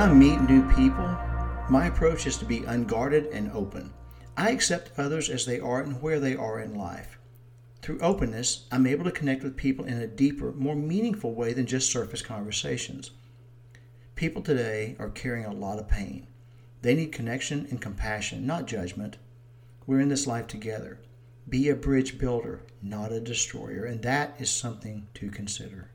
I meet new people, My approach is to be unguarded and open. I accept others as they are and where they are in life. Through openness, I'm able to connect with people in a deeper, more meaningful way than just surface conversations. People today are carrying a lot of pain. They need connection and compassion, not judgment. We're in this life together. Be a bridge builder, not a destroyer, and that is something to consider.